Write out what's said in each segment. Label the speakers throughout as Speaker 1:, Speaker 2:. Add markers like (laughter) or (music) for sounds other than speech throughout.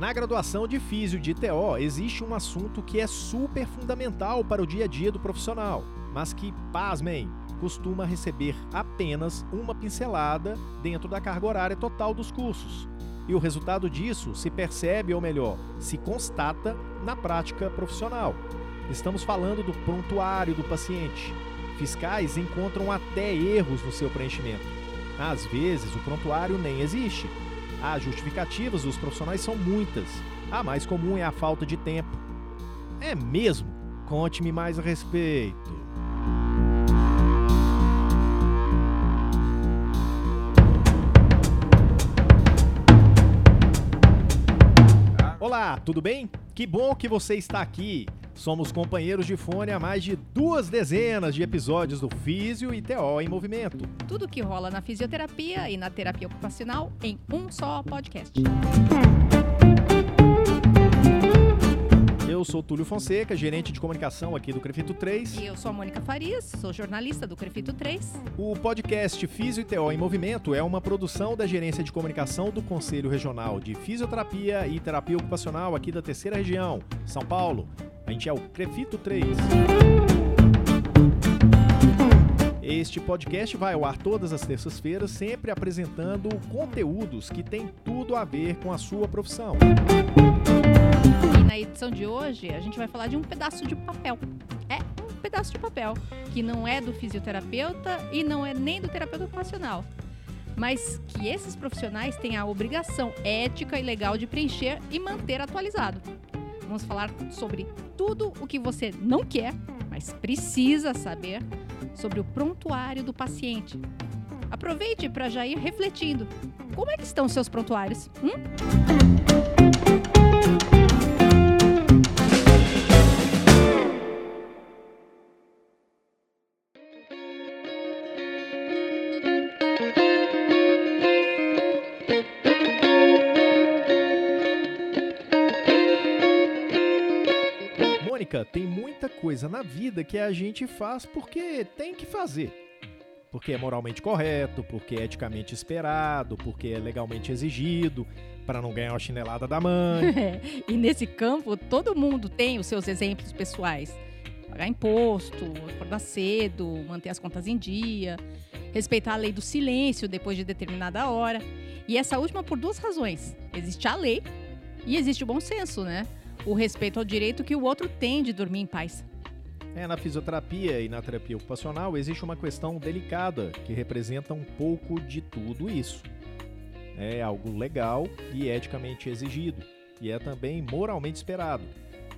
Speaker 1: Na graduação de Físio de ITO existe um assunto que é super fundamental para o dia a dia do profissional, mas que, pasmem, costuma receber apenas uma pincelada dentro da carga horária total dos cursos. E o resultado disso se percebe, ou melhor, se constata na prática profissional. Estamos falando do prontuário do paciente. Fiscais encontram até erros no seu preenchimento. Às vezes, o prontuário nem existe as justificativas dos profissionais são muitas. A mais comum é a falta de tempo. É mesmo? Conte-me mais a respeito. Olá, tudo bem? Que bom que você está aqui. Somos companheiros de fone há mais de duas dezenas de episódios do Físio e TO em Movimento.
Speaker 2: Tudo que rola na fisioterapia e na terapia ocupacional em um só podcast.
Speaker 1: Eu sou Túlio Fonseca, gerente de comunicação aqui do Crefito 3.
Speaker 2: E eu sou a Mônica Farias, sou jornalista do Crefito 3.
Speaker 1: O podcast Físio e TO em Movimento é uma produção da Gerência de Comunicação do Conselho Regional de Fisioterapia e Terapia Ocupacional aqui da Terceira Região, São Paulo. A gente é o Crefito 3. Este podcast vai ao ar todas as terças-feiras, sempre apresentando conteúdos que têm tudo a ver com a sua profissão.
Speaker 2: E na edição de hoje, a gente vai falar de um pedaço de papel. É um pedaço de papel, que não é do fisioterapeuta e não é nem do terapeuta ocupacional. Mas que esses profissionais têm a obrigação ética e legal de preencher e manter atualizado. Vamos falar sobre tudo o que você não quer, mas precisa saber sobre o prontuário do paciente. Aproveite para já ir refletindo. Como é que estão os seus prontuários? Hum?
Speaker 1: Tem muita coisa na vida que a gente faz porque tem que fazer. Porque é moralmente correto, porque é eticamente esperado, porque é legalmente exigido, para não ganhar uma chinelada da mãe. (laughs)
Speaker 2: e nesse campo, todo mundo tem os seus exemplos pessoais. Pagar imposto, acordar cedo, manter as contas em dia, respeitar a lei do silêncio depois de determinada hora. E essa última por duas razões. Existe a lei e existe o bom senso, né? o respeito ao direito que o outro tem de dormir em paz.
Speaker 1: É, na fisioterapia e na terapia ocupacional existe uma questão delicada que representa um pouco de tudo isso. É algo legal e eticamente exigido, e é também moralmente esperado,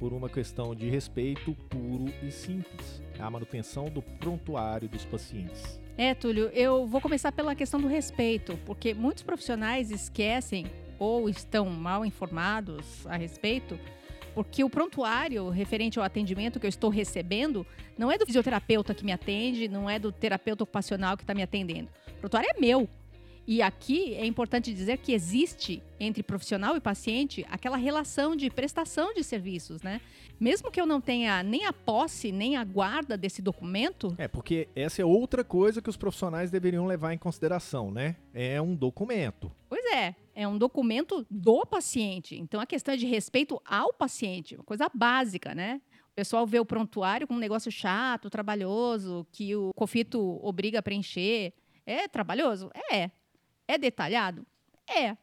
Speaker 1: por uma questão de respeito puro e simples a manutenção do prontuário dos pacientes.
Speaker 2: É, Túlio, eu vou começar pela questão do respeito, porque muitos profissionais esquecem ou estão mal informados a respeito porque o prontuário referente ao atendimento que eu estou recebendo não é do fisioterapeuta que me atende, não é do terapeuta ocupacional que está me atendendo. O prontuário é meu. E aqui é importante dizer que existe entre profissional e paciente aquela relação de prestação de serviços, né? Mesmo que eu não tenha nem a posse, nem a guarda desse documento.
Speaker 1: É, porque essa é outra coisa que os profissionais deveriam levar em consideração, né? É um documento.
Speaker 2: Pois é, é um documento do paciente. Então a questão é de respeito ao paciente, uma coisa básica, né? O pessoal vê o prontuário como um negócio chato, trabalhoso, que o COFITO obriga a preencher. É trabalhoso? É. É detalhado? É.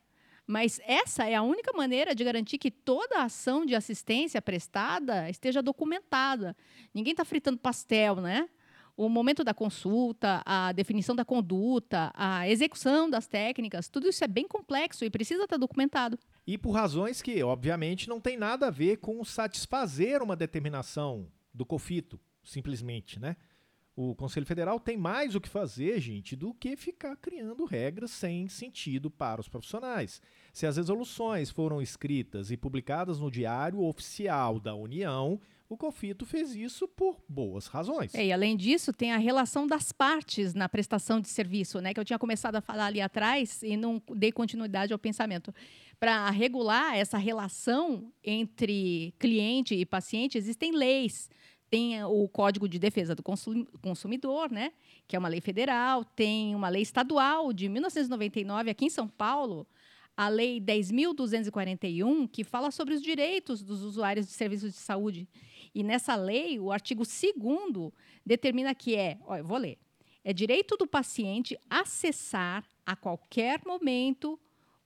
Speaker 2: Mas essa é a única maneira de garantir que toda ação de assistência prestada esteja documentada. Ninguém está fritando pastel, né? O momento da consulta, a definição da conduta, a execução das técnicas, tudo isso é bem complexo e precisa estar documentado.
Speaker 1: E por razões que, obviamente, não tem nada a ver com satisfazer uma determinação do COFITO, simplesmente, né? O Conselho Federal tem mais o que fazer, gente, do que ficar criando regras sem sentido para os profissionais. Se as resoluções foram escritas e publicadas no Diário Oficial da União, o COFITO fez isso por boas razões.
Speaker 2: É, e além disso, tem a relação das partes na prestação de serviço, né? Que eu tinha começado a falar ali atrás e não dei continuidade ao pensamento. Para regular essa relação entre cliente e paciente, existem leis tem o Código de Defesa do Consumidor, né, que é uma lei federal, tem uma lei estadual de 1999 aqui em São Paulo, a Lei 10.241, que fala sobre os direitos dos usuários de serviços de saúde. E nessa lei, o artigo 2 determina que é, vou ler, é direito do paciente acessar a qualquer momento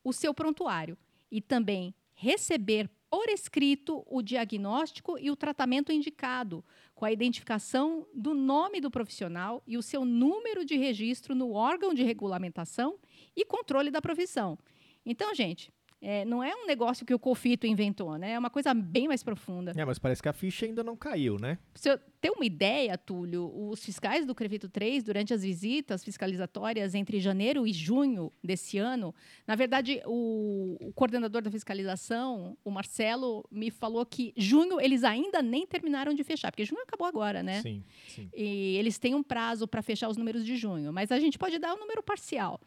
Speaker 2: o seu prontuário e também receber por escrito o diagnóstico e o tratamento indicado, com a identificação do nome do profissional e o seu número de registro no órgão de regulamentação e controle da profissão. Então, gente, é, não é um negócio que o Cofito inventou, né? É uma coisa bem mais profunda.
Speaker 1: É, mas parece que a ficha ainda não caiu, né?
Speaker 2: Se eu ter uma ideia, Túlio, os fiscais do Crevito 3, durante as visitas fiscalizatórias entre janeiro e junho desse ano, na verdade, o, o coordenador da fiscalização, o Marcelo, me falou que junho eles ainda nem terminaram de fechar, porque junho acabou agora, né?
Speaker 1: Sim, sim.
Speaker 2: E eles têm um prazo para fechar os números de junho, mas a gente pode dar um número parcial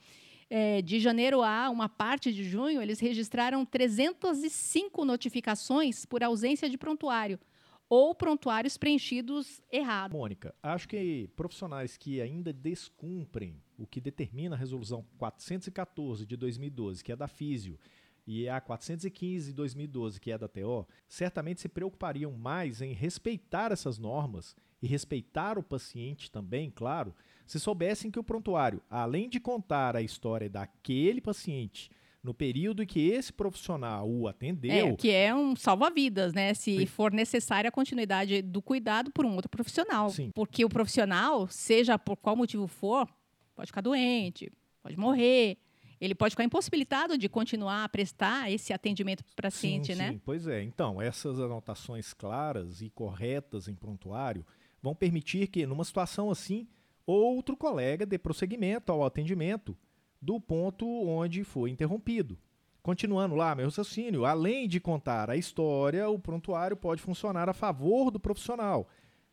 Speaker 2: é, de janeiro a uma parte de junho, eles registraram 305 notificações por ausência de prontuário ou prontuários preenchidos errado.
Speaker 1: Mônica, acho que profissionais que ainda descumprem o que determina a resolução 414 de 2012, que é da Físio, e a 415 de 2012, que é da TO, certamente se preocupariam mais em respeitar essas normas e respeitar o paciente também, claro, se soubessem que o prontuário, além de contar a história daquele paciente no período em que esse profissional o atendeu.
Speaker 2: É, que é um salva-vidas, né? Se for necessária a continuidade do cuidado por um outro profissional.
Speaker 1: Sim.
Speaker 2: Porque o profissional, seja por qual motivo for, pode ficar doente, pode morrer. Ele pode ficar impossibilitado de continuar a prestar esse atendimento para o paciente,
Speaker 1: sim,
Speaker 2: né?
Speaker 1: Sim, pois é. Então, essas anotações claras e corretas em prontuário vão permitir que, numa situação assim, outro colega dê prosseguimento ao atendimento do ponto onde foi interrompido. Continuando lá, meu raciocínio, além de contar a história, o prontuário pode funcionar a favor do profissional,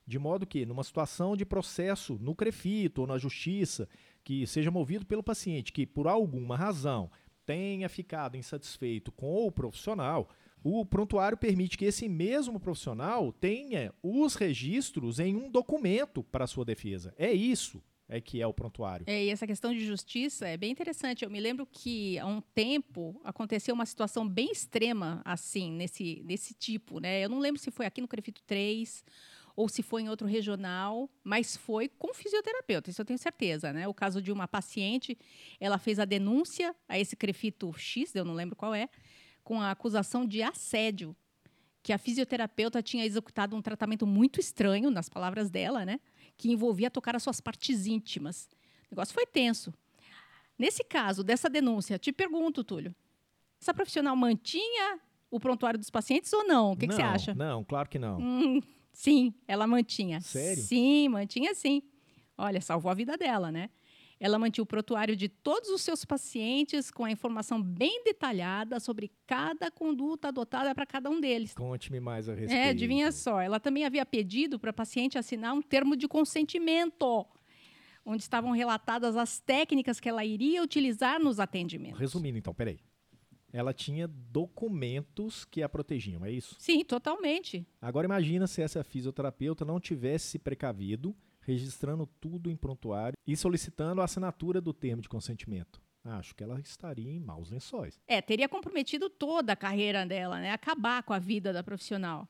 Speaker 1: de modo que, numa situação de processo no CREFITO ou na justiça, que seja movido pelo paciente que, por alguma razão, tenha ficado insatisfeito com o profissional, o prontuário permite que esse mesmo profissional tenha os registros em um documento para sua defesa. É isso é que é o prontuário.
Speaker 2: É, e essa questão de justiça é bem interessante. Eu me lembro que há um tempo aconteceu uma situação bem extrema assim, nesse, nesse tipo. Né? Eu não lembro se foi aqui no Crefito 3 ou se foi em outro regional, mas foi com fisioterapeuta, isso eu tenho certeza. Né? O caso de uma paciente, ela fez a denúncia a esse Crefito X, eu não lembro qual é, com a acusação de assédio, que a fisioterapeuta tinha executado um tratamento muito estranho, nas palavras dela, né? Que envolvia tocar as suas partes íntimas. O negócio foi tenso. Nesse caso, dessa denúncia, te pergunto, Túlio, essa profissional mantinha o prontuário dos pacientes ou não? O que,
Speaker 1: não,
Speaker 2: que você acha?
Speaker 1: Não, claro que não.
Speaker 2: Hum, sim, ela mantinha.
Speaker 1: Sério?
Speaker 2: Sim, mantinha sim. Olha, salvou a vida dela, né? Ela mantinha o prontuário de todos os seus pacientes com a informação bem detalhada sobre cada conduta adotada para cada um deles.
Speaker 1: Conte-me mais a respeito.
Speaker 2: É, adivinha só. Ela também havia pedido para a paciente assinar um termo de consentimento, onde estavam relatadas as técnicas que ela iria utilizar nos atendimentos.
Speaker 1: Resumindo, então, peraí. Ela tinha documentos que a protegiam, é isso?
Speaker 2: Sim, totalmente.
Speaker 1: Agora imagina se essa fisioterapeuta não tivesse se precavido registrando tudo em prontuário e solicitando a assinatura do termo de consentimento. Acho que ela estaria em maus lençóis.
Speaker 2: É, teria comprometido toda a carreira dela, né? Acabar com a vida da profissional.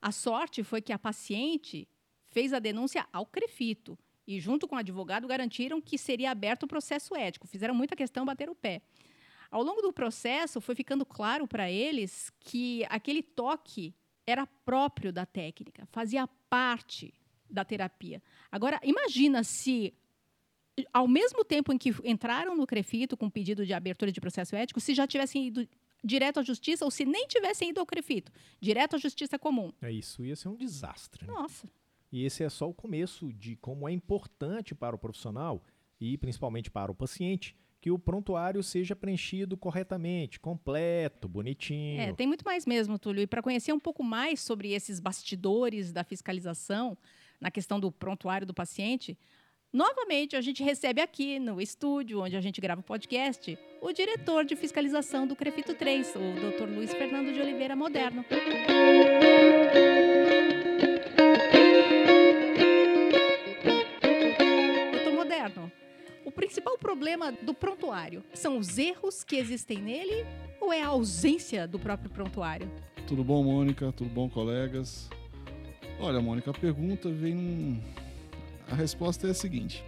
Speaker 2: A sorte foi que a paciente fez a denúncia ao Crefito e, junto com o advogado, garantiram que seria aberto o processo ético. Fizeram muita questão bater o pé. Ao longo do processo, foi ficando claro para eles que aquele toque era próprio da técnica, fazia parte da terapia. Agora, imagina se, ao mesmo tempo em que entraram no CREFITO com pedido de abertura de processo ético, se já tivessem ido direto à justiça ou se nem tivessem ido ao CREFITO, direto à justiça comum.
Speaker 1: É isso, ia ser um desastre. Né?
Speaker 2: Nossa.
Speaker 1: E esse é só o começo de como é importante para o profissional e principalmente para o paciente que o prontuário seja preenchido corretamente, completo, bonitinho.
Speaker 2: É, tem muito mais mesmo, Túlio. E para conhecer um pouco mais sobre esses bastidores da fiscalização, na questão do prontuário do paciente, novamente a gente recebe aqui no estúdio, onde a gente grava o podcast, o diretor de fiscalização do Crefito 3, o Dr. Luiz Fernando de Oliveira Moderno. Doutor Moderno, o O principal problema do prontuário são os erros que existem nele ou é a ausência do próprio prontuário?
Speaker 3: Tudo bom, Mônica? Tudo bom, colegas? Olha, Mônica, a pergunta vem num... A resposta é a seguinte.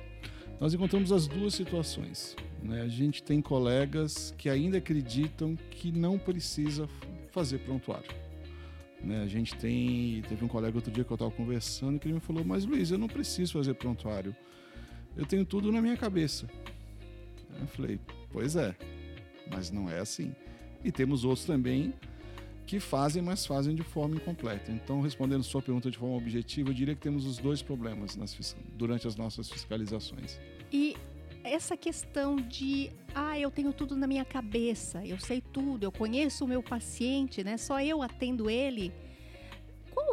Speaker 3: Nós encontramos as duas situações. Né? A gente tem colegas que ainda acreditam que não precisa fazer prontuário. Né? A gente tem. Teve um colega outro dia que eu estava conversando que ele me falou: Mas Luiz, eu não preciso fazer prontuário. Eu tenho tudo na minha cabeça. Eu falei: Pois é, mas não é assim. E temos outros também que fazem, mas fazem de forma incompleta. Então, respondendo sua pergunta de forma objetiva, eu diria que temos os dois problemas nas, durante as nossas fiscalizações.
Speaker 2: E essa questão de, ah, eu tenho tudo na minha cabeça, eu sei tudo, eu conheço o meu paciente, né? Só eu atendo ele.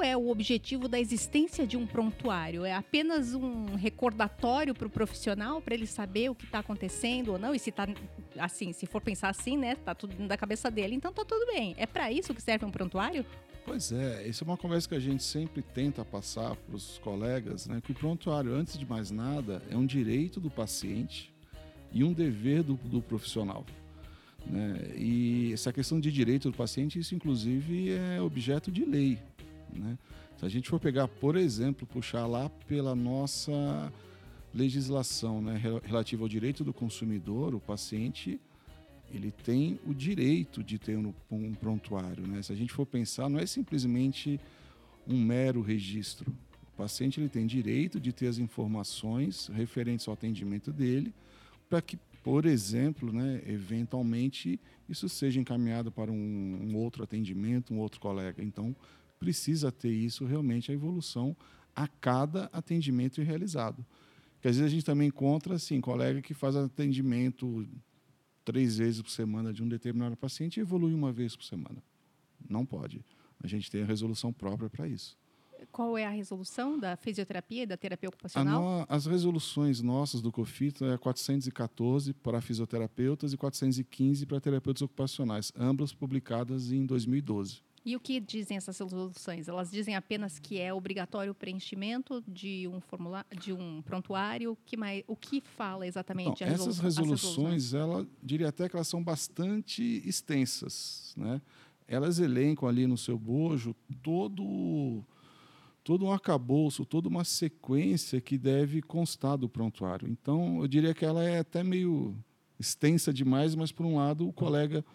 Speaker 2: É o objetivo da existência de um prontuário? É apenas um recordatório para o profissional para ele saber o que está acontecendo ou não? E se está assim, se for pensar assim, né, tá tudo na cabeça dele, então tá tudo bem. É para isso que serve um prontuário?
Speaker 3: Pois é, isso é uma conversa que a gente sempre tenta passar para os colegas, né, que o prontuário, antes de mais nada, é um direito do paciente e um dever do, do profissional. Né? E essa questão de direito do paciente, isso inclusive é objeto de lei. Né? Se a gente for pegar, por exemplo, puxar lá pela nossa legislação né, relativa ao direito do consumidor, o paciente ele tem o direito de ter um, um prontuário. Né? Se a gente for pensar, não é simplesmente um mero registro. O paciente ele tem direito de ter as informações referentes ao atendimento dele, para que, por exemplo, né, eventualmente isso seja encaminhado para um, um outro atendimento, um outro colega. Então, precisa ter isso realmente a evolução a cada atendimento realizado. Porque às vezes a gente também encontra assim, colega que faz atendimento três vezes por semana de um determinado paciente e evolui uma vez por semana. Não pode. A gente tem a resolução própria para isso.
Speaker 2: Qual é a resolução da fisioterapia e da terapia ocupacional?
Speaker 3: No, as resoluções nossas do COFIT é 414 para fisioterapeutas e 415 para terapeutas ocupacionais, ambas publicadas em 2012.
Speaker 2: E o que dizem essas resoluções? Elas dizem apenas que é obrigatório o preenchimento de um formulário, de um prontuário. Que mais, o que fala exatamente?
Speaker 3: Então, essas resoluções, ela diria até que elas são bastante extensas, né? Elas elencam ali no seu bojo todo todo um arcabouço, toda uma sequência que deve constar do prontuário. Então, eu diria que ela é até meio extensa demais, mas por um lado o colega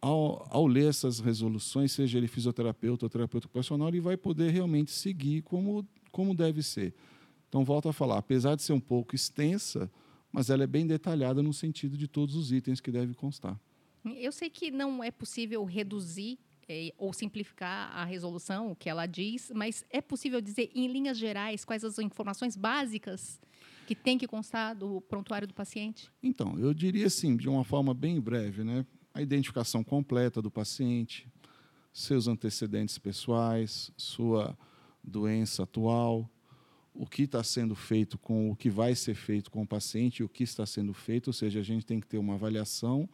Speaker 3: ao, ao, ler essas resoluções, seja ele fisioterapeuta ou terapeuta ocupacional, ele vai poder realmente seguir como, como deve ser. Então, volto a falar, apesar de ser um pouco extensa, mas ela é bem detalhada no sentido de todos os itens que deve constar.
Speaker 2: Eu sei que não é possível reduzir é, ou simplificar a resolução, o que ela diz, mas é possível dizer, em linhas gerais, quais as informações básicas que tem que constar do prontuário do paciente?
Speaker 3: Então, eu diria assim, de uma forma bem breve, né? A identificação completa do paciente, seus antecedentes pessoais, sua doença atual, o que está sendo feito com o que vai ser feito com o paciente o que está sendo feito, ou seja, a gente tem que ter uma avaliação,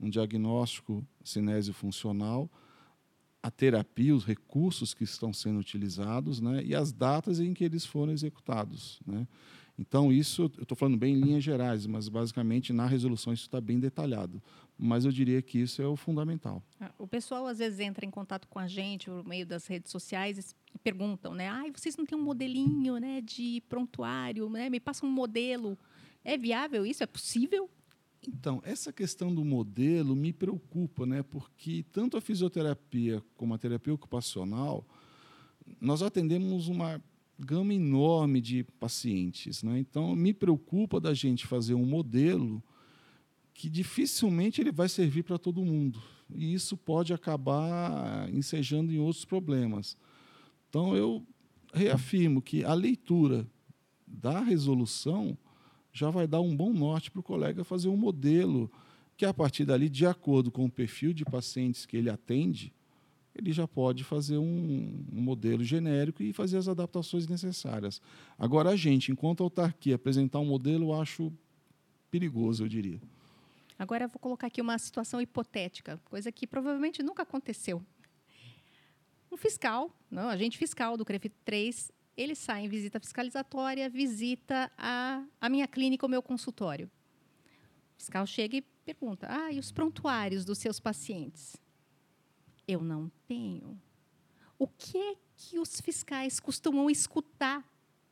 Speaker 3: um diagnóstico cinésio funcional, a terapia, os recursos que estão sendo utilizados né, e as datas em que eles foram executados. Né. Então, isso, eu estou falando bem em linhas gerais, mas basicamente na resolução isso está bem detalhado. Mas eu diria que isso é o fundamental.
Speaker 2: Ah, o pessoal às vezes entra em contato com a gente por meio das redes sociais e perguntam, né? Ah, vocês não têm um modelinho né, de prontuário, né? Me passa um modelo. É viável isso? É possível?
Speaker 3: Então, essa questão do modelo me preocupa, né? Porque tanto a fisioterapia como a terapia ocupacional, nós atendemos uma gama enorme de pacientes. Né? Então, me preocupa da gente fazer um modelo que dificilmente ele vai servir para todo mundo. E isso pode acabar ensejando em outros problemas. Então, eu reafirmo que a leitura da resolução já vai dar um bom norte para o colega fazer um modelo que, a partir dali, de acordo com o perfil de pacientes que ele atende, ele já pode fazer um, um, modelo genérico e fazer as adaptações necessárias. Agora, a gente, enquanto autarquia, apresentar um modelo, eu acho perigoso, eu diria.
Speaker 2: Agora, vou colocar aqui uma situação hipotética, coisa que provavelmente nunca aconteceu. Um fiscal, não, agente fiscal do CREFIT 3, ele sai em visita fiscalizatória, visita a, a minha clínica, o meu consultório. fiscal chega e pergunta: ah, e os prontuários dos seus pacientes? Eu não tenho. O que é que os fiscais costumam escutar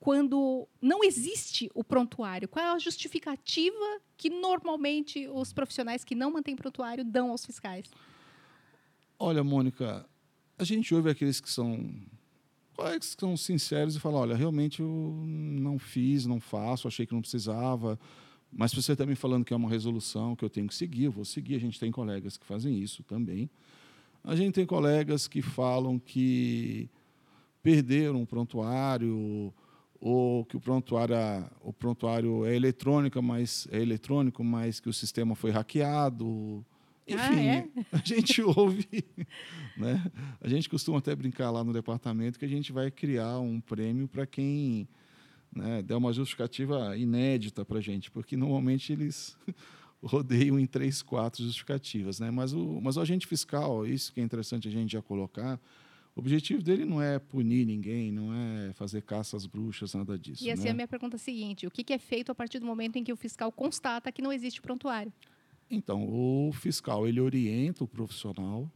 Speaker 2: quando não existe o prontuário? Qual é a justificativa que normalmente os profissionais que não mantêm prontuário dão aos fiscais?
Speaker 3: Olha, Mônica, a gente ouve aqueles que são colegas que são sinceros e falam, olha, realmente eu não fiz, não faço, achei que não precisava, mas você está me falando que é uma resolução que eu tenho que seguir, eu vou seguir. A gente tem colegas que fazem isso também. A gente tem colegas que falam que perderam um prontuário ou que o prontuário, o prontuário é eletrônico, mas é eletrônico, mas que o sistema foi hackeado. Enfim, ah, é? a gente (laughs) ouve, né? A gente costuma até brincar lá no departamento que a gente vai criar um prêmio para quem né, der uma justificativa inédita para a gente, porque normalmente eles (laughs) rodeiam em três, quatro justificativas, né? Mas o, mas o agente fiscal, isso que é interessante a gente já colocar, o objetivo dele não é punir ninguém, não é fazer caça às bruxas, nada disso.
Speaker 2: E assim,
Speaker 3: né?
Speaker 2: a minha pergunta é a seguinte: o que é feito a partir do momento em que o fiscal constata que não existe prontuário?
Speaker 3: Então, o fiscal ele orienta o profissional,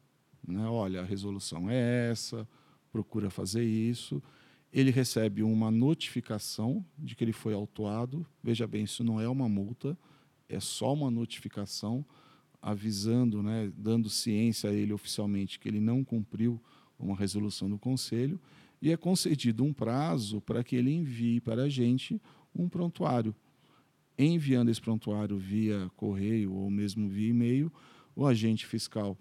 Speaker 3: né? Olha, a resolução é essa, procura fazer isso. Ele recebe uma notificação de que ele foi autuado. Veja bem, isso não é uma multa, é só uma notificação avisando, né, dando ciência a ele oficialmente que ele não cumpriu uma resolução do conselho e é concedido um prazo para que ele envie para a gente um prontuário enviando esse prontuário via correio ou mesmo via e-mail, o agente fiscal,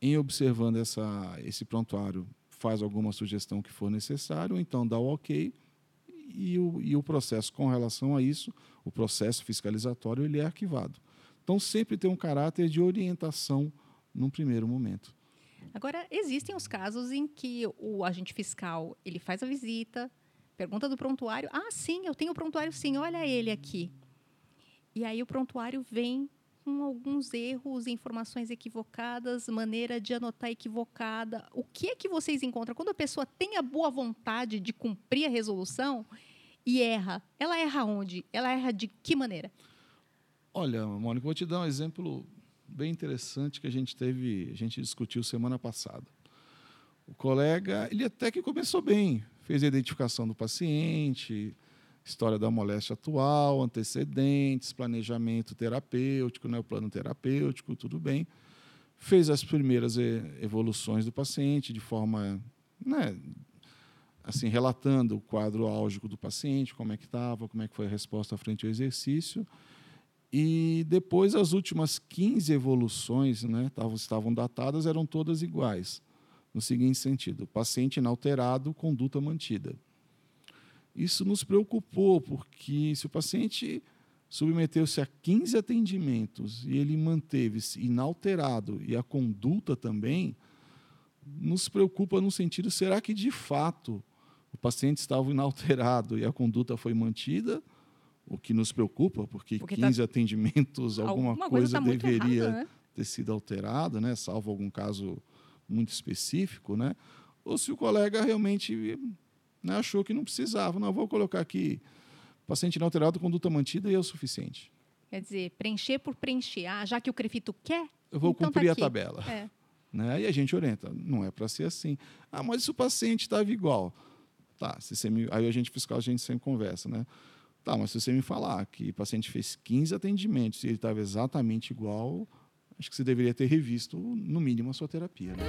Speaker 3: em observando essa, esse prontuário, faz alguma sugestão que for necessário, então dá o ok e o, e o processo com relação a isso, o processo fiscalizatório, ele é arquivado. Então, sempre tem um caráter de orientação num primeiro momento.
Speaker 2: Agora, existem os casos em que o agente fiscal ele faz a visita, pergunta do prontuário, ah, sim, eu tenho o prontuário sim, olha ele aqui. E aí o prontuário vem com alguns erros, informações equivocadas, maneira de anotar equivocada. O que é que vocês encontram quando a pessoa tem a boa vontade de cumprir a resolução e erra? Ela erra onde? Ela erra de que maneira?
Speaker 3: Olha, Mônica, vou te dar um exemplo bem interessante que a gente teve, a gente discutiu semana passada. O colega, ele até que começou bem, fez a identificação do paciente, história da moléstia atual, antecedentes, planejamento terapêutico, né, o plano terapêutico, tudo bem. Fez as primeiras evoluções do paciente de forma, né, assim, relatando o quadro álgico do paciente, como é que estava, como é que foi a resposta frente ao exercício. E depois as últimas 15 evoluções, né, estavam datadas, eram todas iguais. No seguinte sentido: paciente inalterado, conduta mantida. Isso nos preocupou, porque se o paciente submeteu-se a 15 atendimentos e ele manteve-se inalterado e a conduta também, nos preocupa no sentido: será que de fato o paciente estava inalterado e a conduta foi mantida? O que nos preocupa, porque, porque 15 tá... atendimentos, alguma, alguma coisa, coisa tá deveria errada, né? ter sido alterada, né? salvo algum caso muito específico, né? ou se o colega realmente né, achou que não precisava. Não, vou colocar aqui paciente inalterado, conduta mantida e é o suficiente.
Speaker 2: Quer dizer, preencher por preencher. Ah, já que o Crefito quer,
Speaker 3: eu vou então tá cumprir tá a tabela. É. Né? E a gente orienta, não é para ser assim. Ah, mas se o paciente estava igual? Tá, se você me... aí a gente fiscal, a gente sempre conversa, né? Tá, mas se você me falar que o paciente fez 15 atendimentos e ele estava exatamente igual, acho que você deveria ter revisto, no mínimo, a sua terapia. Né?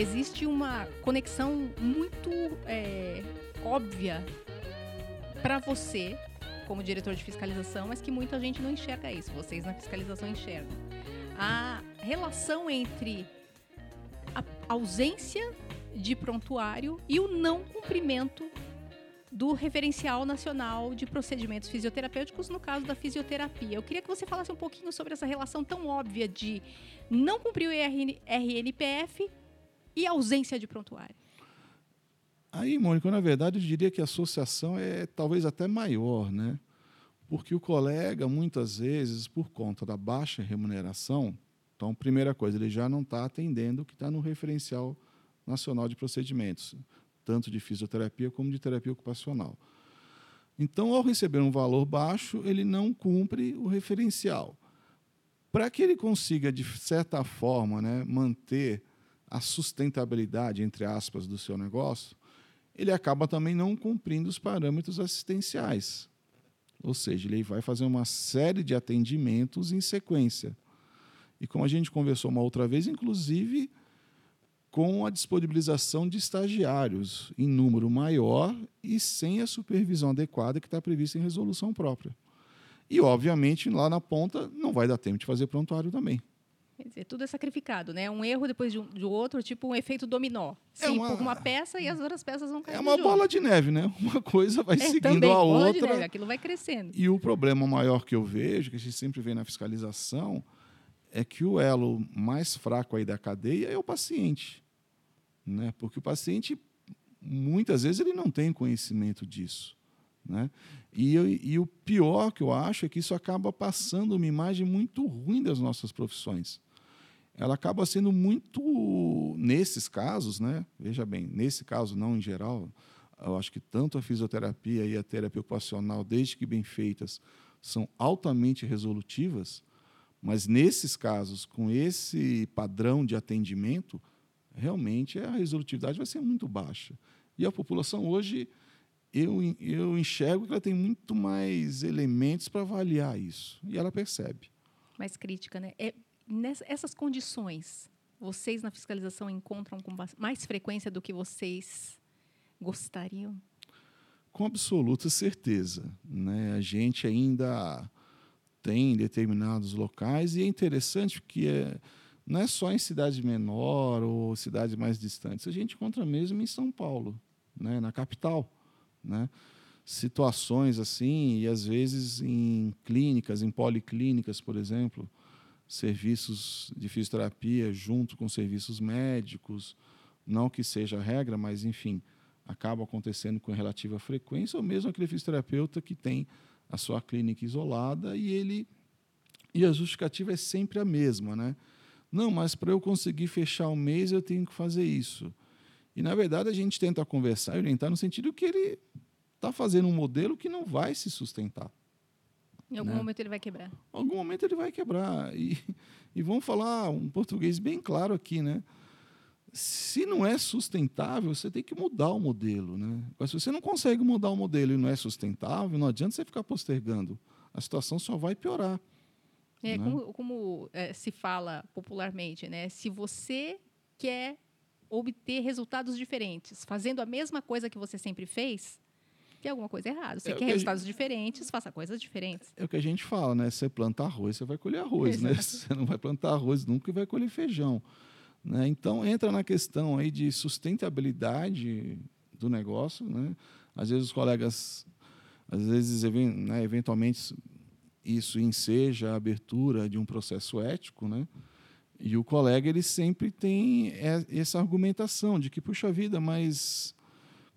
Speaker 2: existe uma conexão muito é, óbvia para você, como diretor de fiscalização, mas que muita gente não enxerga isso. Vocês na fiscalização enxergam. A relação entre ausência de prontuário e o não cumprimento do referencial nacional de procedimentos fisioterapêuticos no caso da fisioterapia. Eu queria que você falasse um pouquinho sobre essa relação tão óbvia de não cumprir o RNPF e ausência de prontuário?
Speaker 3: Aí, Mônica, na verdade, eu diria que a associação é talvez até maior, né? Porque o colega, muitas vezes, por conta da baixa remuneração, então, primeira coisa, ele já não está atendendo o que está no referencial nacional de procedimentos. tanto de fisioterapia como de terapia ocupacional. Então, ao receber um valor baixo, ele não cumpre o referencial. Para que ele consiga, de certa forma, né, manter a sustentabilidade, entre aspas, do seu negócio, ele acaba também não cumprindo os parâmetros assistenciais. Ou seja, ele vai fazer uma série de atendimentos em sequência. E como a gente conversou uma outra vez, inclusive com a disponibilização de estagiários em número maior e sem a supervisão adequada que está prevista em resolução própria. E, obviamente, lá na ponta não vai dar tempo de fazer prontuário também.
Speaker 2: Quer dizer, tudo é sacrificado, né? Um erro depois de, um, de outro, tipo um efeito dominó. Sim, é uma, uma peça e as outras peças vão cair.
Speaker 3: É uma bola de neve, né? Uma coisa vai é, seguindo também, a bola outra. De neve,
Speaker 2: aquilo vai crescendo.
Speaker 3: E o problema maior que eu vejo, que a gente sempre vê na fiscalização, é que o elo mais fraco aí da cadeia é o paciente. Né? Porque o paciente, muitas vezes, ele não tem conhecimento disso. Né? E, e o pior que eu acho é que isso acaba passando uma imagem muito ruim das nossas profissões ela acaba sendo muito, nesses casos, né? veja bem, nesse caso, não em geral, eu acho que tanto a fisioterapia e a terapia ocupacional, desde que bem feitas, são altamente resolutivas, mas nesses casos, com esse padrão de atendimento, realmente a resolutividade vai ser muito baixa. E a população hoje, eu, eu enxergo que ela tem muito mais elementos para avaliar isso, e ela percebe.
Speaker 2: Mais crítica, né? É, nessas condições, vocês na fiscalização encontram com mais frequência do que vocês gostariam?
Speaker 3: Com absoluta certeza. Né? A gente ainda tem determinados locais e é interessante porque é, não é só em cidade menor ou cidades mais distantes, a gente encontra mesmo em São Paulo, né? na capital. Né? Situações assim, e às vezes em clínicas, em policlínicas, por exemplo, serviços de fisioterapia junto com serviços médicos, não que seja a regra, mas enfim, acaba acontecendo com relativa frequência, ou mesmo aquele fisioterapeuta que tem a sua clínica isolada e ele e a justificativa é sempre a mesma, né? Não, mas para eu conseguir fechar o mês eu tenho que fazer isso. E na verdade a gente tenta conversar e orientar no sentido que ele está fazendo um modelo que não vai se sustentar.
Speaker 2: Em algum né? momento ele vai quebrar. Em
Speaker 3: algum momento ele vai quebrar. E, (laughs) e vamos falar um português bem claro aqui, né? Se não é sustentável, você tem que mudar o modelo, né? Mas se você não consegue mudar o modelo e não é sustentável, não adianta você ficar postergando. A situação só vai piorar.
Speaker 2: É, né? como, como é, se fala popularmente, né? Se você quer obter resultados diferentes, fazendo a mesma coisa que você sempre fez, tem alguma coisa errada. Você é quer que resultados gente... diferentes, faça coisas diferentes.
Speaker 3: É o que a gente fala, né? Você planta arroz, você vai colher arroz, né? Exato. né? Você não vai plantar arroz nunca e vai colher feijão. Né? Então, entra na questão aí de sustentabilidade do negócio. Né? Às vezes os colegas, às vezes, né, eventualmente, isso enseja a abertura de um processo ético, né? E o colega ele sempre tem essa argumentação de que puxa vida, mas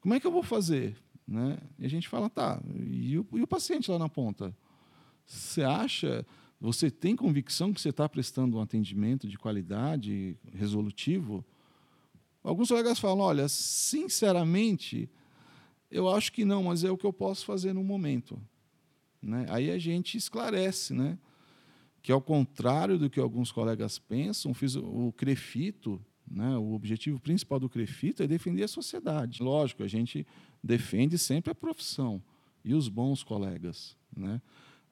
Speaker 3: como é que eu vou fazer? Né? E a gente fala, tá, e o, e o paciente lá na ponta? Você acha, você tem convicção que você está prestando um atendimento de qualidade, resolutivo? Alguns colegas falam, olha, sinceramente, eu acho que não, mas é o que eu posso fazer no momento. Né? Aí a gente esclarece, né? que ao contrário do que alguns colegas pensam, o CREFITO, né, o objetivo principal do CREFITO é defender a sociedade. Lógico, a gente defende sempre a profissão e os bons colegas. Né?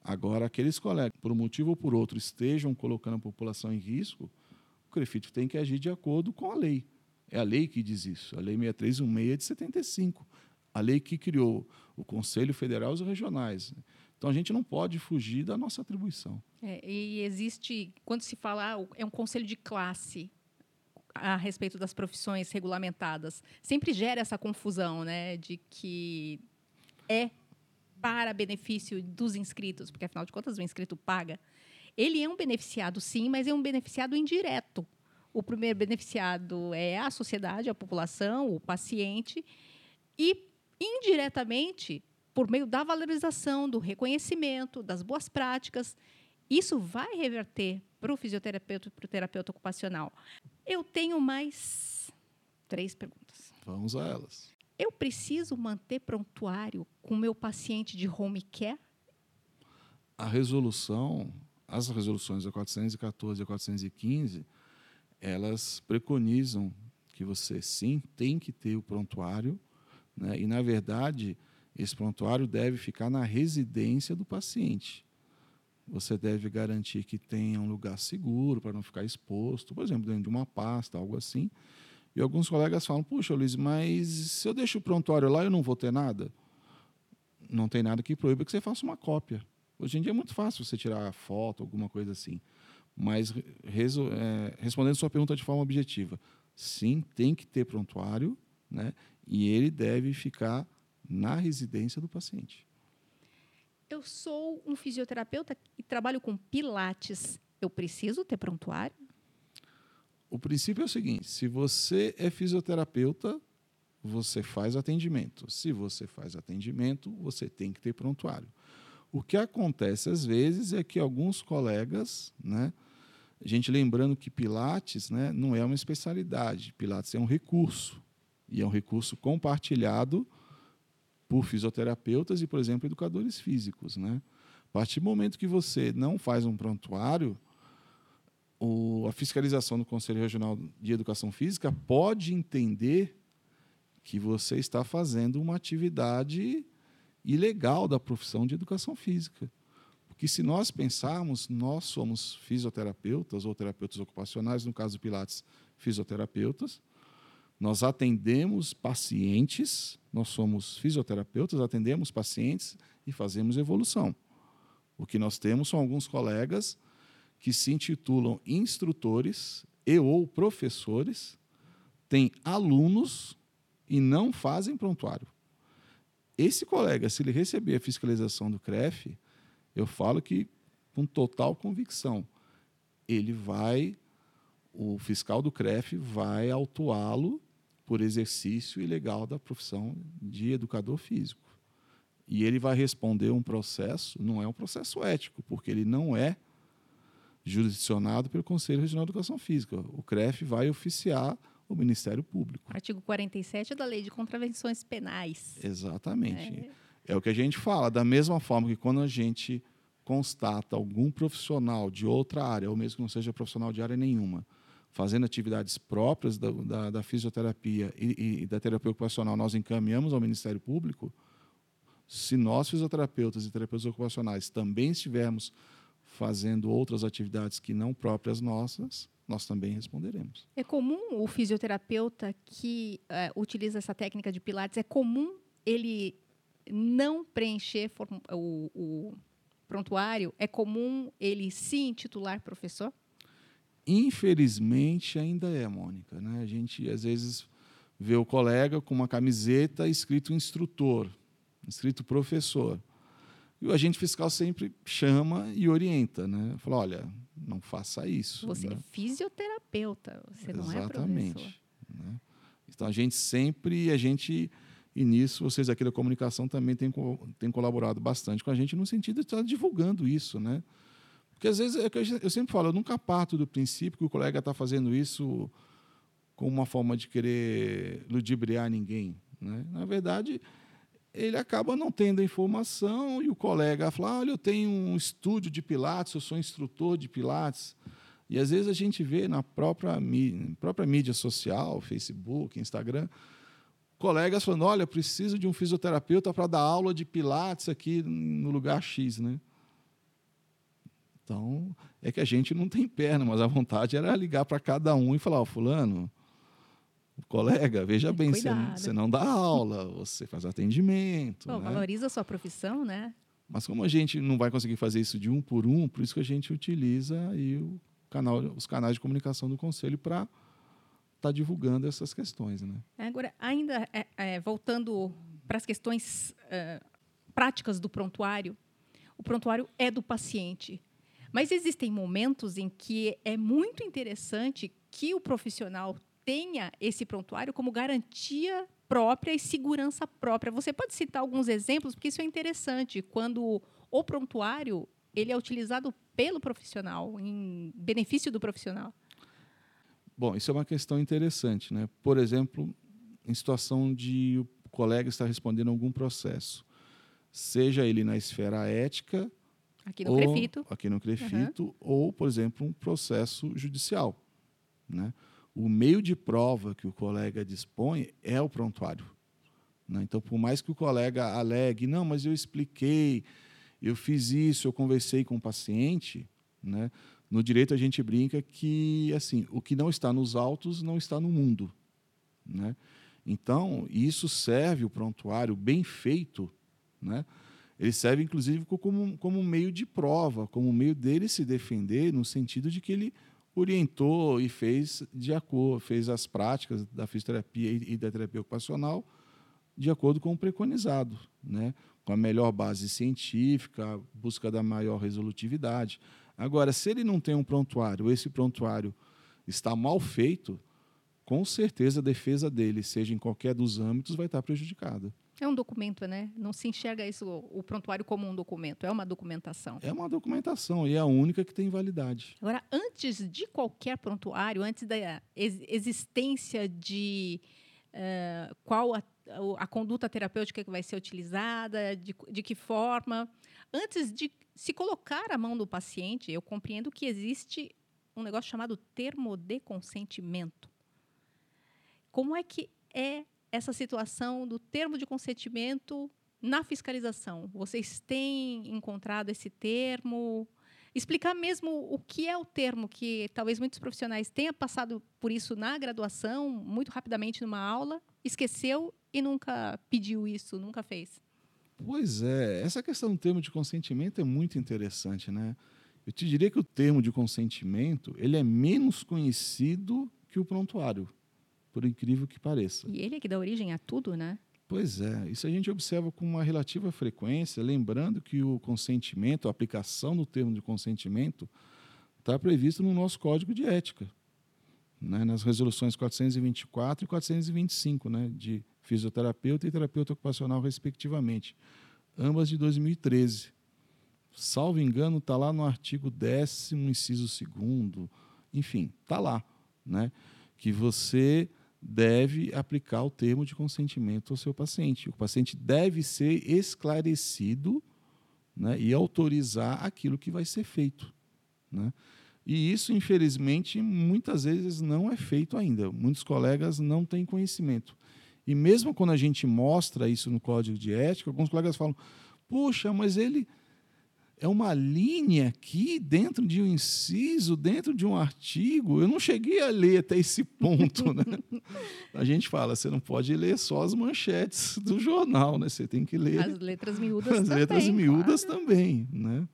Speaker 3: Agora, aqueles colegas, por um motivo ou por outro, estejam colocando a população em risco, o CREFIT tem que agir de acordo com a lei. É a lei que diz isso, a Lei 6316 de 75, a lei que criou o Conselho Federal e os regionais. Então, a gente não pode fugir da nossa atribuição.
Speaker 2: É, e existe, quando se fala, ah, é um conselho de classe, a respeito das profissões regulamentadas sempre gera essa confusão, né, de que é para benefício dos inscritos, porque afinal de contas o inscrito paga. Ele é um beneficiado, sim, mas é um beneficiado indireto. O primeiro beneficiado é a sociedade, a população, o paciente, e indiretamente, por meio da valorização, do reconhecimento, das boas práticas, isso vai reverter para o fisioterapeuta e para o terapeuta ocupacional. Eu tenho mais três perguntas.
Speaker 3: Vamos a elas.
Speaker 2: Eu preciso manter prontuário com meu paciente de home care?
Speaker 3: A resolução, as resoluções a 414 e a 415, elas preconizam que você sim tem que ter o prontuário, né? e na verdade esse prontuário deve ficar na residência do paciente. Você deve garantir que tenha um lugar seguro para não ficar exposto, por exemplo, dentro de uma pasta, algo assim. E alguns colegas falam: Puxa, Luiz, mas se eu deixo o prontuário lá, eu não vou ter nada? Não tem nada que proíba que você faça uma cópia. Hoje em dia é muito fácil você tirar foto, alguma coisa assim. Mas, é, respondendo sua pergunta de forma objetiva, sim, tem que ter prontuário, né? e ele deve ficar na residência do paciente.
Speaker 2: Eu sou um fisioterapeuta e trabalho com pilates. Eu preciso ter prontuário?
Speaker 3: O princípio é o seguinte: se você é fisioterapeuta, você faz atendimento. Se você faz atendimento, você tem que ter prontuário. O que acontece às vezes é que alguns colegas, né, a gente lembrando que Pilates né, não é uma especialidade, Pilates é um recurso, e é um recurso compartilhado por fisioterapeutas e, por exemplo, educadores físicos. Né? A partir do momento que você não faz um prontuário, o, a fiscalização do Conselho Regional de Educação Física pode entender que você está fazendo uma atividade ilegal da profissão de educação física. Porque se nós pensarmos, nós somos fisioterapeutas ou terapeutas ocupacionais, no caso do Pilates, fisioterapeutas, nós atendemos pacientes, nós somos fisioterapeutas, atendemos pacientes e fazemos evolução. O que nós temos são alguns colegas que se intitulam instrutores e ou professores, têm alunos e não fazem prontuário. Esse colega, se ele receber a fiscalização do CREF, eu falo que com total convicção, ele vai, o fiscal do CREF vai autuá-lo por exercício ilegal da profissão de educador físico. E ele vai responder um processo, não é um processo ético, porque ele não é jurisdicionado pelo Conselho Regional de Educação Física. O CREF vai oficiar o Ministério Público.
Speaker 2: Artigo 47 da Lei de Contravenções Penais.
Speaker 3: Exatamente. É. é o que a gente fala, da mesma forma que quando a gente constata algum profissional de outra área, ou mesmo que não seja profissional de área nenhuma, fazendo atividades próprias da, da, da fisioterapia e, e, da terapia ocupacional, nós encaminhamos ao Ministério Público. Se nós, fisioterapeutas e terapeutas ocupacionais, também estivermos fazendo outras atividades que não próprias nossas, nós também responderemos.
Speaker 2: É comum o fisioterapeuta que uh, utiliza essa técnica de Pilates, é comum ele não preencher o, o prontuário? É comum ele se intitular professor?
Speaker 3: Infelizmente ainda é, Mônica. Né? A gente às vezes vê o colega com uma camiseta escrito instrutor, escrito professor. E o agente fiscal sempre chama e orienta, né? Fala, olha, não faça isso.
Speaker 2: Você
Speaker 3: né?
Speaker 2: é fisioterapeuta, você não é
Speaker 3: Exatamente.
Speaker 2: professor.
Speaker 3: Né? Então a gente sempre, a gente e nisso vocês aqui da comunicação também têm, têm colaborado bastante com a gente no sentido de estar divulgando isso, né? Porque às vezes, é eu sempre falo, eu nunca parto do princípio que o colega está fazendo isso com uma forma de querer ludibriar ninguém. Né? Na verdade, ele acaba não tendo a informação e o colega fala: olha, eu tenho um estúdio de Pilates, eu sou instrutor de Pilates. E às vezes a gente vê na própria mídia, própria mídia social, Facebook, Instagram, colegas falando: olha, preciso de um fisioterapeuta para dar aula de Pilates aqui no lugar X. Né? Então, é que a gente não tem perna, mas a vontade era ligar para cada um e falar: oh, Fulano, colega, veja bem, você, você, não dá aula, você faz atendimento. Né?
Speaker 2: Valoriza a sua profissão, né?
Speaker 3: Mas como a gente não vai conseguir fazer isso de um por um, por isso que a gente utiliza aí o canal, os canais de comunicação do Conselho para estar tá divulgando essas questões. Né?
Speaker 2: Agora, ainda é, é, voltando para as questões uh, práticas do prontuário, o prontuário é do paciente. Mas existem momentos em que é muito interessante que o profissional tenha esse prontuário como garantia própria e segurança própria. Você pode citar alguns exemplos, porque isso é interessante, quando o prontuário ele é utilizado pelo profissional, em benefício do profissional.
Speaker 3: Bom, isso é uma questão interessante. Né? Por exemplo, em situação de colega está respondendo a algum processo, seja ele na esfera ética,
Speaker 2: Aqui no
Speaker 3: ou,
Speaker 2: Crefito.
Speaker 3: aqui no Crefito, ou, por exemplo, um processo judicial. Né? O meio de prova que o colega dispõe é o prontuário. Né? Então, por mais que o colega alegue, não, mas eu expliquei, eu fiz isso, eu conversei com o paciente, né? no direito a gente brinca que assim o que não está nos autos não está no mundo. Né? Então, isso serve o prontuário bem feito, né? ele serve inclusive como, como meio de prova, como meio dele se defender, no sentido de que ele orientou e fez de acordo, fez as práticas da fisioterapia e da terapia ocupacional de acordo com o preconizado, né? com a melhor base científica, busca da maior resolutividade. Agora, se ele não tem um prontuário, esse prontuário está mal feito, com certeza a defesa dele, seja em qualquer dos âmbitos, vai estar prejudicada.
Speaker 2: É um documento, né? Não se enxerga isso, o prontuário como um documento, é uma documentação.
Speaker 3: É uma documentação e é a única que tem validade.
Speaker 2: Agora, antes de qualquer prontuário, antes da ex existência de uh, qual a, a, conduta terapêutica que vai ser utilizada, de, de que forma, antes de se colocar a mão do paciente, eu compreendo que existe um negócio chamado termo de consentimento. Como é que é essa situação do termo de consentimento na fiscalização? Vocês têm encontrado esse termo? Explicar mesmo o que é o termo, que talvez muitos profissionais tenham passado por isso na graduação, muito rapidamente numa aula, esqueceu e nunca pediu isso, nunca fez.
Speaker 3: Pois é, essa questão do termo de consentimento é muito interessante, né? Eu te diria que o termo de consentimento ele é menos conhecido que o prontuário por incrível que pareça.
Speaker 2: E ele é que dá origem a tudo, né?
Speaker 3: Pois é, isso a gente observa com uma relativa frequência, lembrando que o consentimento, a aplicação do termo de consentimento, está previsto no nosso Código de Ética, né, nas resoluções 424 e 425, né, de fisioterapeuta e terapeuta ocupacional, respectivamente, ambas de 2013. Salvo engano, está lá no artigo 10, inciso 2, enfim, está lá, né, que você deve aplicar o termo de consentimento ao seu paciente. O paciente deve ser esclarecido né, e autorizar aquilo que vai ser feito. Né? E isso, infelizmente, muitas vezes não é feito ainda. Muitos colegas não têm conhecimento. E mesmo quando a gente mostra isso no código de ética, alguns colegas falam: puxa, mas ele é uma linha aqui dentro de um inciso, dentro de um artigo. Eu não cheguei a ler até esse ponto. Né? (laughs) A gente fala, você não pode ler só as manchetes do jornal, né? Você tem que ler
Speaker 2: as letras miúdas
Speaker 3: as
Speaker 2: também.
Speaker 3: letras miúdas
Speaker 2: claro.
Speaker 3: também, né?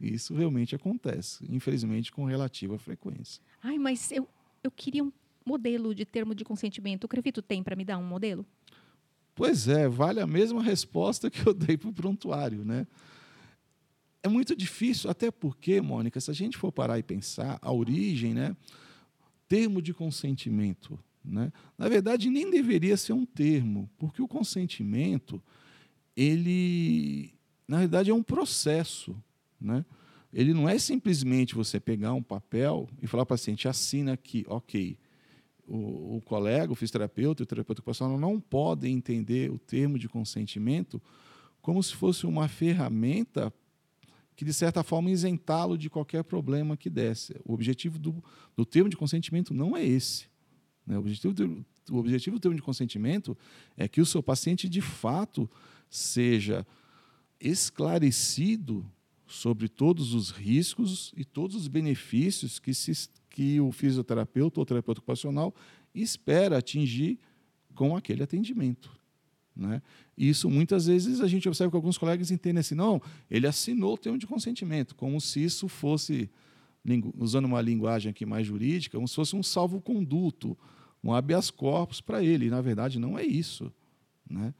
Speaker 3: Isso realmente acontece, infelizmente com relativa frequência.
Speaker 2: Ai, mas eu, eu queria um modelo de termo de consentimento. O Crevito tem para me dar um modelo?
Speaker 3: Pois é, vale a mesma resposta que eu dei para o prontuário, né? É muito difícil, até porque, Mônica, se a gente for parar e pensar, a origem, né? Termo de consentimento. Né? Na verdade, nem deveria ser um termo, porque o consentimento, ele, na verdade, é um processo. Né? Ele não é simplesmente você pegar um papel e falar para o paciente, assina aqui, ok. O, o colega, o fisioterapeuta o terapeuta ocupacional não podem entender o termo de consentimento como se fosse uma ferramenta que, de certa forma, isentá-lo de qualquer problema que desse. O objetivo do, do termo de consentimento não é esse. Né? O, objetivo do, o objetivo do termo de consentimento é que o seu paciente, de fato, seja esclarecido sobre todos os riscos e todos os benefícios que, se, que o fisioterapeuta ou terapeuta ocupacional espera atingir com aquele atendimento. Né? Isso muitas vezes a gente observa que alguns colegas entendem assim, não, ele assinou o termo de consentimento, como se isso fosse, usando uma linguagem aqui mais jurídica, como se fosse um salvo-conduto, um habeas corpus para ele. E, na verdade, não é isso. Né?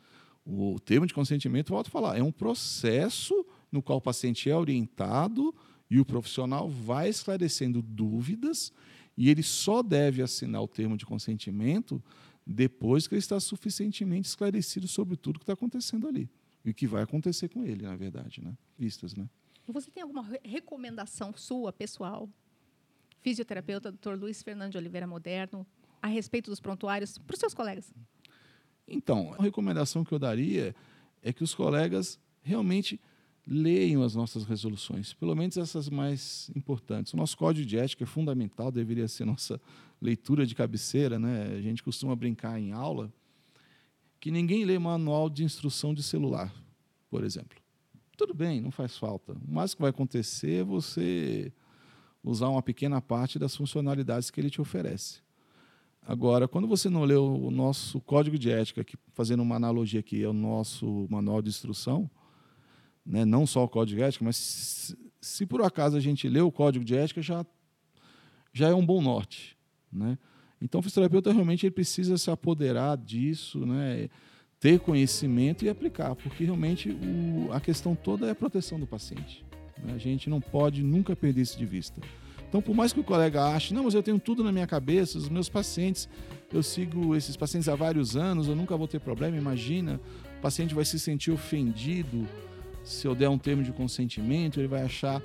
Speaker 3: O termo de consentimento, volto a falar, é um processo no qual o paciente é orientado e o profissional vai esclarecendo dúvidas e ele só deve assinar o termo de consentimento depois que ele está suficientemente esclarecido sobre tudo que está acontecendo ali e o que vai acontecer com ele, na verdade, né? Vistas, né?
Speaker 2: Você tem alguma recomendação sua, pessoal, fisioterapeuta, Dr. Luiz Fernando de Oliveira Moderno, a respeito dos prontuários para os seus colegas?
Speaker 3: Então, a recomendação que eu daria é que os colegas realmente leiam as nossas resoluções, pelo menos essas mais importantes. O nosso código de ética é fundamental, deveria ser nossa leitura de cabeceira, né? A gente costuma brincar em aula que ninguém lê manual de instrução de celular, por exemplo. Tudo bem, não faz falta. O mais que vai acontecer é você usar uma pequena parte das funcionalidades que ele te oferece. Agora, quando você não lê o nosso código de ética, que, fazendo uma analogia aqui, é o nosso manual de instrução, né, não só o código de ética, mas se, se por acaso a gente lê o código de ética, já, já é um bom norte. Né? Então, o fisioterapeuta realmente ele precisa se apoderar disso, né, ter conhecimento e aplicar, porque realmente o, a questão toda é a proteção do paciente. Né? A gente não pode nunca perder isso de vista. Então, por mais que o colega ache, não, mas eu tenho tudo na minha cabeça, os meus pacientes, eu sigo esses pacientes há vários anos, eu nunca vou ter problema. Imagina, o paciente vai se sentir ofendido se eu der um termo de consentimento, ele vai achar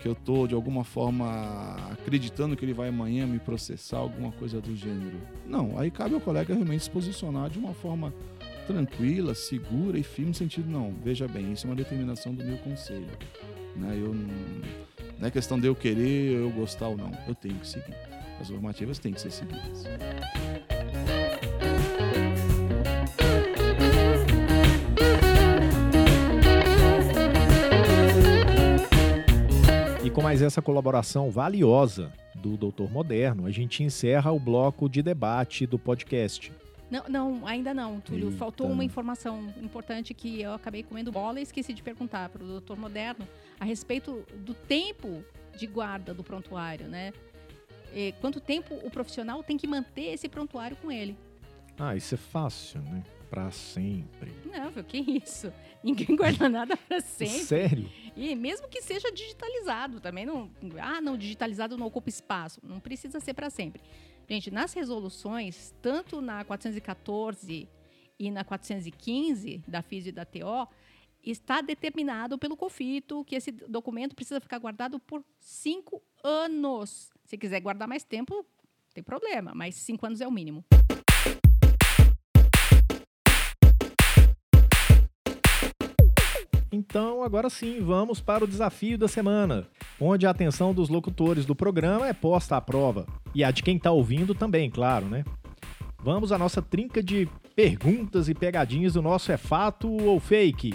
Speaker 3: que eu estou, de alguma forma, acreditando que ele vai amanhã me processar, alguma coisa do gênero. Não, aí cabe ao colega realmente se posicionar de uma forma tranquila, segura e firme, no sentido, não, veja bem, isso é uma determinação do meu conselho. Né? Eu não é questão de eu querer, eu gostar ou não. Eu tenho que seguir. As normativas têm que ser seguidas.
Speaker 1: Com mais essa colaboração valiosa do Doutor Moderno, a gente encerra o bloco de debate do podcast.
Speaker 2: Não, não, ainda não, Túlio. Eita. Faltou uma informação importante que eu acabei comendo bola e esqueci de perguntar para o doutor Moderno a respeito do tempo de guarda do prontuário, né? E quanto tempo o profissional tem que manter esse prontuário com ele?
Speaker 1: Ah, isso é fácil, né? Para sempre.
Speaker 2: Não, que isso? Ninguém guarda (laughs) nada para sempre.
Speaker 1: Sério?
Speaker 2: E mesmo que seja digitalizado, também não. Ah, não, digitalizado não ocupa espaço. Não precisa ser para sempre. Gente, nas resoluções, tanto na 414 e na 415 da FIS e da TO, está determinado pelo COFITO que esse documento precisa ficar guardado por cinco anos. Se quiser guardar mais tempo, tem problema, mas cinco anos é o mínimo.
Speaker 1: Então, agora sim, vamos para o desafio da semana, onde a atenção dos locutores do programa é posta à prova. E a de quem está ouvindo também, claro, né? Vamos à nossa trinca de perguntas e pegadinhas do nosso É Fato ou Fake?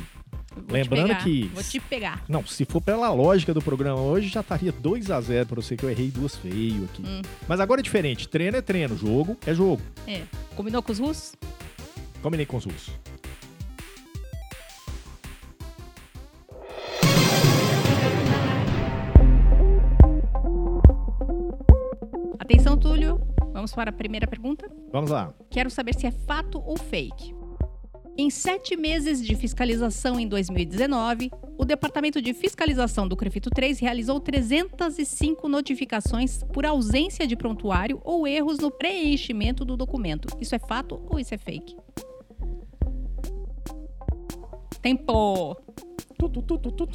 Speaker 2: Vou
Speaker 1: Lembrando que.
Speaker 2: Vou te pegar.
Speaker 1: Não, se for pela lógica do programa hoje, já estaria 2 a 0 para você que eu errei duas feio aqui. Hum. Mas agora é diferente. Treino é treino, jogo é jogo.
Speaker 2: É. Combinou com os russos?
Speaker 1: Combinei com os russos.
Speaker 2: Vamos para a primeira pergunta?
Speaker 1: Vamos lá.
Speaker 2: Quero saber se é fato ou fake. Em sete meses de fiscalização em 2019, o Departamento de Fiscalização do CREFITO 3 realizou 305 notificações por ausência de prontuário ou erros no preenchimento do documento. Isso é fato ou isso é fake? Tempo!
Speaker 1: Tu, tu, tu,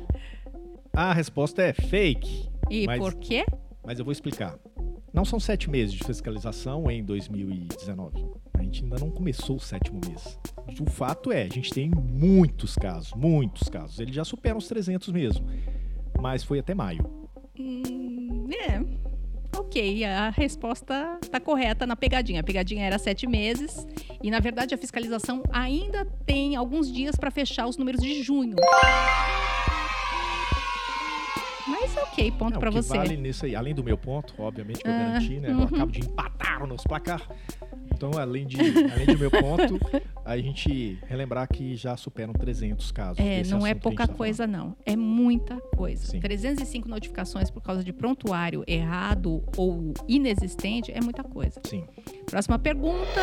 Speaker 1: (laughs) a resposta é fake.
Speaker 2: E mas, por quê?
Speaker 1: Mas eu vou explicar. Não são sete meses de fiscalização em 2019 a gente ainda não começou o sétimo mês. O fato é, a gente tem muitos casos, muitos casos. Ele já supera os 300 mesmo, mas foi até maio.
Speaker 2: Hum, é. Ok, a resposta está correta na pegadinha. A pegadinha era sete meses e, na verdade, a fiscalização ainda tem alguns dias para fechar os números de junho. Mas ok, ponto é, para você.
Speaker 1: vale nisso aí, além do meu ponto, obviamente que eu ah, garanti, né? Uhum. Eu acabo de empatar o nosso placar. Então, além, de, além do meu ponto, (laughs) a gente relembrar que já superam 300 casos.
Speaker 2: É, não é pouca tá coisa, não. É muita coisa. Sim. 305 notificações por causa de prontuário errado ou inexistente é muita coisa.
Speaker 1: Sim.
Speaker 2: Próxima pergunta.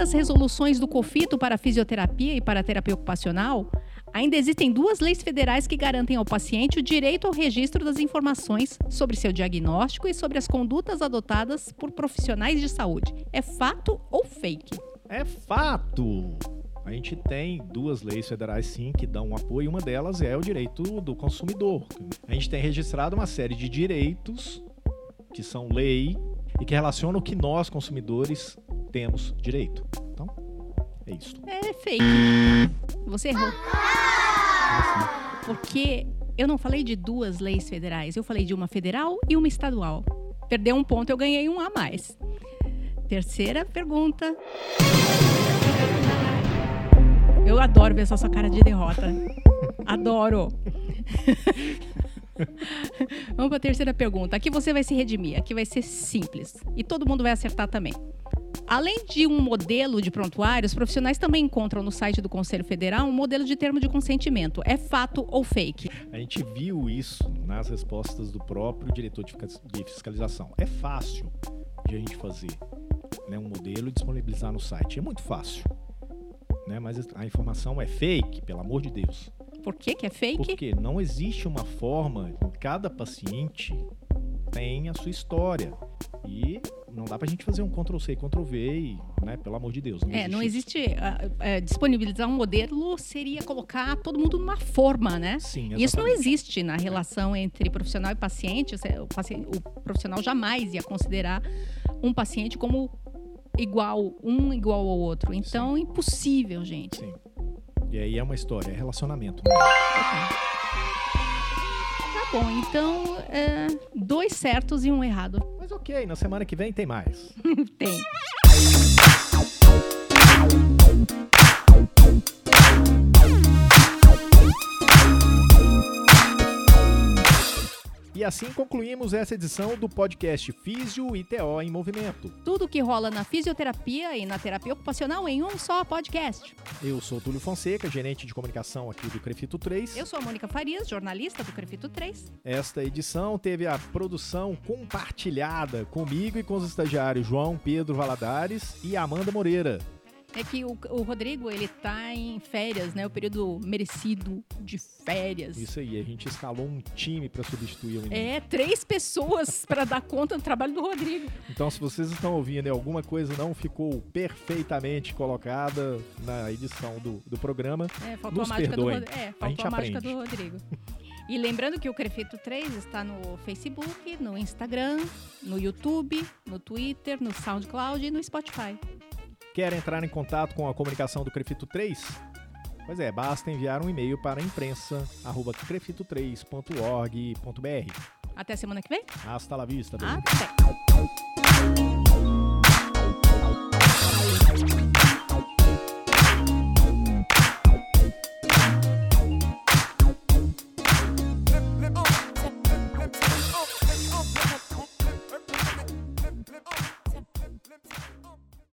Speaker 2: Das resoluções do COFITO para fisioterapia e para terapia ocupacional, Ainda existem duas leis federais que garantem ao paciente o direito ao registro das informações sobre seu diagnóstico e sobre as condutas adotadas por profissionais de saúde. É fato ou fake?
Speaker 1: É fato! A gente tem duas leis federais, sim, que dão um apoio. Uma delas é o direito do consumidor. A gente tem registrado uma série de direitos que são lei e que relacionam o que nós, consumidores, temos direito. Então, é isso.
Speaker 2: É fake. Você errou. Porque eu não falei de duas leis federais, eu falei de uma federal e uma estadual. Perdeu um ponto, eu ganhei um a mais. Terceira pergunta. Eu adoro ver essa sua cara de derrota. Adoro. (laughs) (laughs) Vamos para a terceira pergunta. Aqui você vai se redimir. Aqui vai ser simples. E todo mundo vai acertar também. Além de um modelo de prontuário, os profissionais também encontram no site do Conselho Federal um modelo de termo de consentimento. É fato ou fake?
Speaker 1: A gente viu isso nas respostas do próprio diretor de fiscalização. É fácil de a gente fazer né, um modelo e disponibilizar no site. É muito fácil. Né, mas a informação é fake, pelo amor de Deus.
Speaker 2: Por que, que é fake?
Speaker 1: Porque não existe uma forma, cada paciente tem a sua história. E não dá pra gente fazer um Ctrl C, Ctrl V e, né, pelo amor de Deus.
Speaker 2: Não é, não existe. Uh, uh, disponibilizar um modelo seria colocar todo mundo numa forma, né?
Speaker 1: Sim,
Speaker 2: exatamente. Isso não existe na relação entre profissional e paciente. O, paciente, o profissional jamais ia considerar um paciente como igual, um igual ao outro. Então, Sim. impossível, gente.
Speaker 1: Sim. E aí é uma história, é relacionamento. Né?
Speaker 2: Tá bom, então é, dois certos e um errado.
Speaker 1: Mas ok, na semana que vem tem mais. (laughs)
Speaker 2: tem.
Speaker 1: E assim concluímos essa edição do podcast Físio e TO em Movimento.
Speaker 2: Tudo que rola na fisioterapia e na terapia ocupacional em um só podcast.
Speaker 1: Eu sou Túlio Fonseca, gerente de comunicação aqui do Crefito 3.
Speaker 2: Eu sou a Mônica Farias, jornalista do Crefito 3.
Speaker 1: Esta edição teve a produção compartilhada comigo e com os estagiários João Pedro Valadares e Amanda Moreira.
Speaker 2: É que o, o, Rodrigo, ele tá em férias, né? O período merecido de férias.
Speaker 1: Isso aí, a gente escalou um time para substituir o menino.
Speaker 2: É, três pessoas para dar conta do trabalho do Rodrigo.
Speaker 1: Então, se vocês estão ouvindo e alguma coisa não ficou perfeitamente colocada na edição do, do programa, é, faltou nos a mágica perdoem.
Speaker 2: Do, é, faltou a, gente a mágica do Rodrigo. E lembrando que o Crefito 3 está no Facebook, no Instagram, no YouTube, no Twitter, no SoundCloud e no Spotify.
Speaker 1: Quer entrar em contato com a comunicação do Crefito 3? Pois é, basta enviar um e-mail para imprensa@crefito3.org.br.
Speaker 2: Até semana que vem?
Speaker 1: Hasta la vista.
Speaker 2: Até.